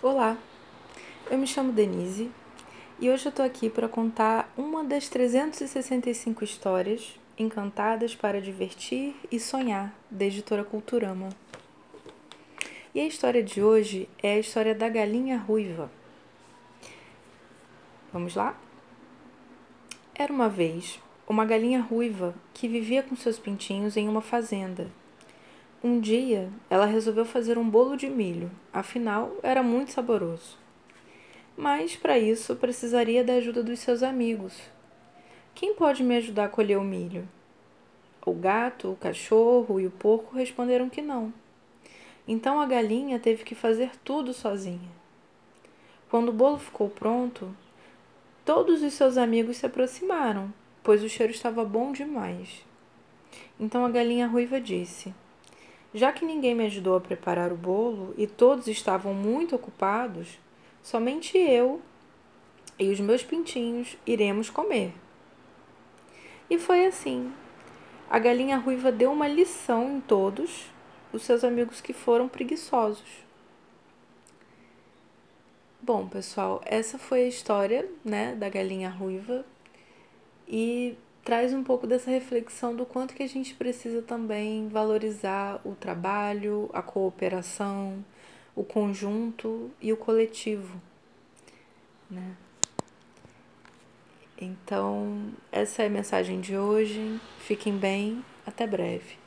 Olá, eu me chamo Denise e hoje eu tô aqui para contar uma das 365 histórias encantadas para divertir e sonhar da editora Culturama. E a história de hoje é a história da galinha ruiva. Vamos lá? Era uma vez uma galinha ruiva que vivia com seus pintinhos em uma fazenda um dia, ela resolveu fazer um bolo de milho, afinal, era muito saboroso. Mas, para isso, precisaria da ajuda dos seus amigos. Quem pode me ajudar a colher o milho? O gato, o cachorro e o porco responderam que não. Então a galinha teve que fazer tudo sozinha. Quando o bolo ficou pronto, todos os seus amigos se aproximaram, pois o cheiro estava bom demais. Então a galinha ruiva disse: já que ninguém me ajudou a preparar o bolo e todos estavam muito ocupados, somente eu e os meus pintinhos iremos comer. E foi assim. A galinha ruiva deu uma lição em todos os seus amigos que foram preguiçosos. Bom, pessoal, essa foi a história, né, da galinha ruiva. E traz um pouco dessa reflexão do quanto que a gente precisa também valorizar o trabalho, a cooperação, o conjunto e o coletivo, né? Então, essa é a mensagem de hoje. Fiquem bem, até breve.